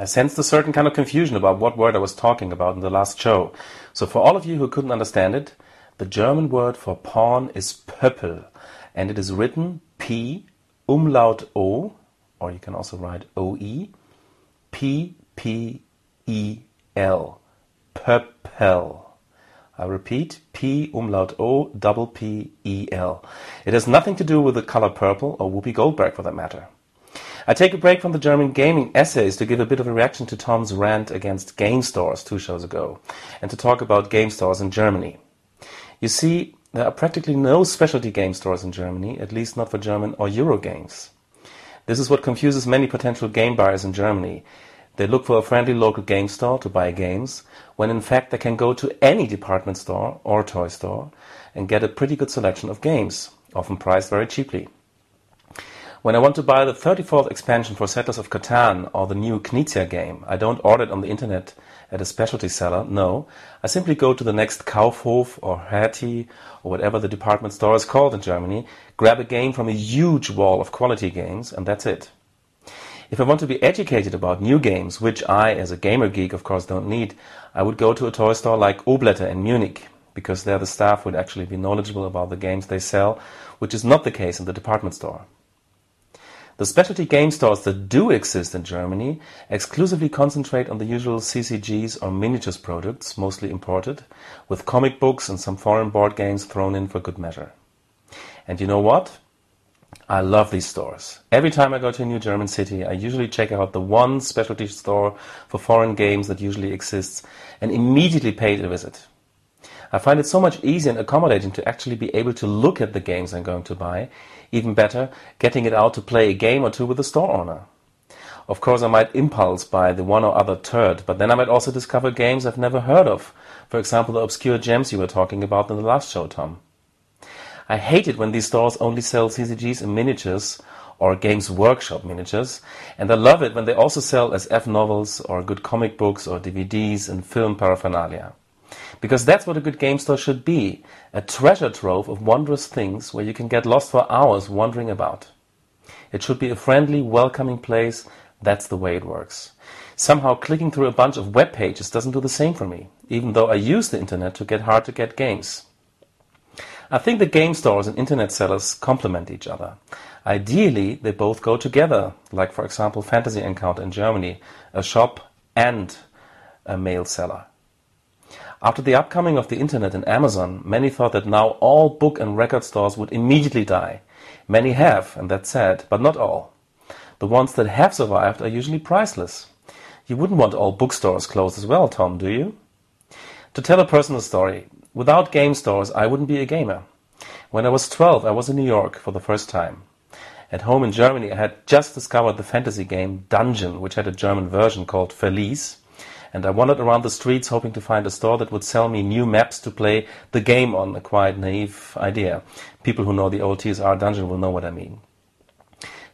I sensed a certain kind of confusion about what word I was talking about in the last show. So for all of you who couldn't understand it, the German word for pawn is Pöppel, and it is written P umlaut O, or you can also write OE, P P E L, Pöppel. I repeat, P umlaut O double P E L. It has nothing to do with the color purple or Whoopi Goldberg for that matter. I take a break from the German gaming essays to give a bit of a reaction to Tom's rant against game stores two shows ago, and to talk about game stores in Germany. You see, there are practically no specialty game stores in Germany, at least not for German or Euro games. This is what confuses many potential game buyers in Germany. They look for a friendly local game store to buy games, when in fact they can go to any department store or toy store and get a pretty good selection of games, often priced very cheaply. When I want to buy the 34th expansion for Settlers of Catan or the new Knizia game, I don't order it on the internet at a specialty seller, no. I simply go to the next Kaufhof or Hertie or whatever the department store is called in Germany, grab a game from a huge wall of quality games, and that's it. If I want to be educated about new games, which I, as a gamer geek, of course don't need, I would go to a toy store like Obletter in Munich, because there the staff would actually be knowledgeable about the games they sell, which is not the case in the department store. The specialty game stores that do exist in Germany exclusively concentrate on the usual CCGs or miniatures products, mostly imported, with comic books and some foreign board games thrown in for good measure. And you know what? I love these stores. Every time I go to a new German city, I usually check out the one specialty store for foreign games that usually exists and immediately pay it a visit. I find it so much easier and accommodating to actually be able to look at the games I'm going to buy. Even better, getting it out to play a game or two with the store owner. Of course, I might impulse buy the one or other turd, but then I might also discover games I've never heard of. For example, the obscure gems you were talking about in the last show, Tom. I hate it when these stores only sell CCGs and miniatures or Games Workshop miniatures, and I love it when they also sell SF novels or good comic books or DVDs and film paraphernalia. Because that's what a good game store should be a treasure trove of wondrous things where you can get lost for hours wandering about. It should be a friendly, welcoming place. That's the way it works. Somehow, clicking through a bunch of web pages doesn't do the same for me, even though I use the internet to get hard to get games. I think the game stores and internet sellers complement each other. Ideally, they both go together, like, for example, Fantasy Encounter in Germany, a shop and a mail seller. After the upcoming of the internet and Amazon, many thought that now all book and record stores would immediately die. Many have, and that's sad, but not all. The ones that have survived are usually priceless. You wouldn't want all bookstores closed as well, Tom, do you? To tell a personal story, without game stores, I wouldn't be a gamer. When I was 12, I was in New York for the first time. At home in Germany, I had just discovered the fantasy game Dungeon, which had a German version called Verlies and I wandered around the streets hoping to find a store that would sell me new maps to play the game on, a quite naive idea. People who know the old TSR dungeon will know what I mean.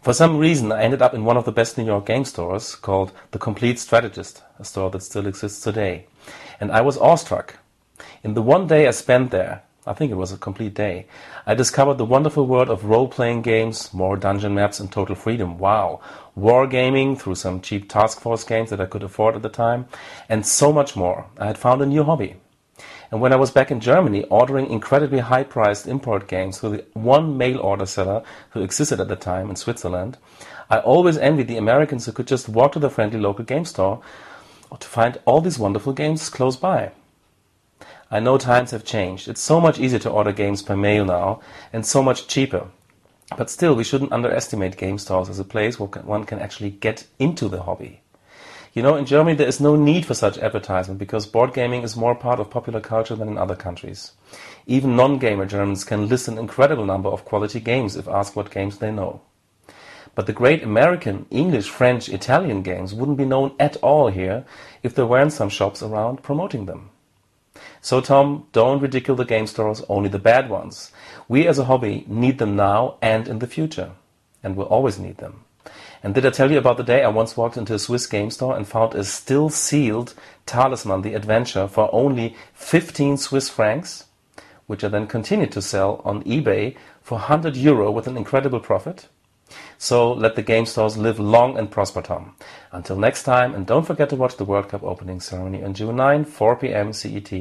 For some reason, I ended up in one of the best New York game stores called The Complete Strategist, a store that still exists today. And I was awestruck. In the one day I spent there, I think it was a complete day. I discovered the wonderful world of role-playing games, more dungeon maps, and total freedom. Wow. Wargaming through some cheap task force games that I could afford at the time, and so much more. I had found a new hobby. And when I was back in Germany, ordering incredibly high-priced import games through the one mail-order seller who existed at the time in Switzerland, I always envied the Americans who could just walk to the friendly local game store to find all these wonderful games close by. I know times have changed. It's so much easier to order games per mail now, and so much cheaper. But still, we shouldn't underestimate game stores as a place where one can actually get into the hobby. You know, in Germany there is no need for such advertisement because board gaming is more part of popular culture than in other countries. Even non-gamer Germans can list an incredible number of quality games if asked what games they know. But the great American, English, French, Italian games wouldn't be known at all here if there weren't some shops around promoting them. So Tom, don't ridicule the game stores, only the bad ones. We as a hobby need them now and in the future. And we'll always need them. And did I tell you about the day I once walked into a Swiss game store and found a still sealed Talisman the Adventure for only 15 Swiss francs, which I then continued to sell on eBay for 100 euro with an incredible profit? So let the game stores live long and prosper, Tom. Until next time, and don't forget to watch the World Cup opening ceremony on June 9, 4 p.m. CET,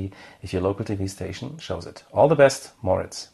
if your local TV station shows it. All the best, Moritz.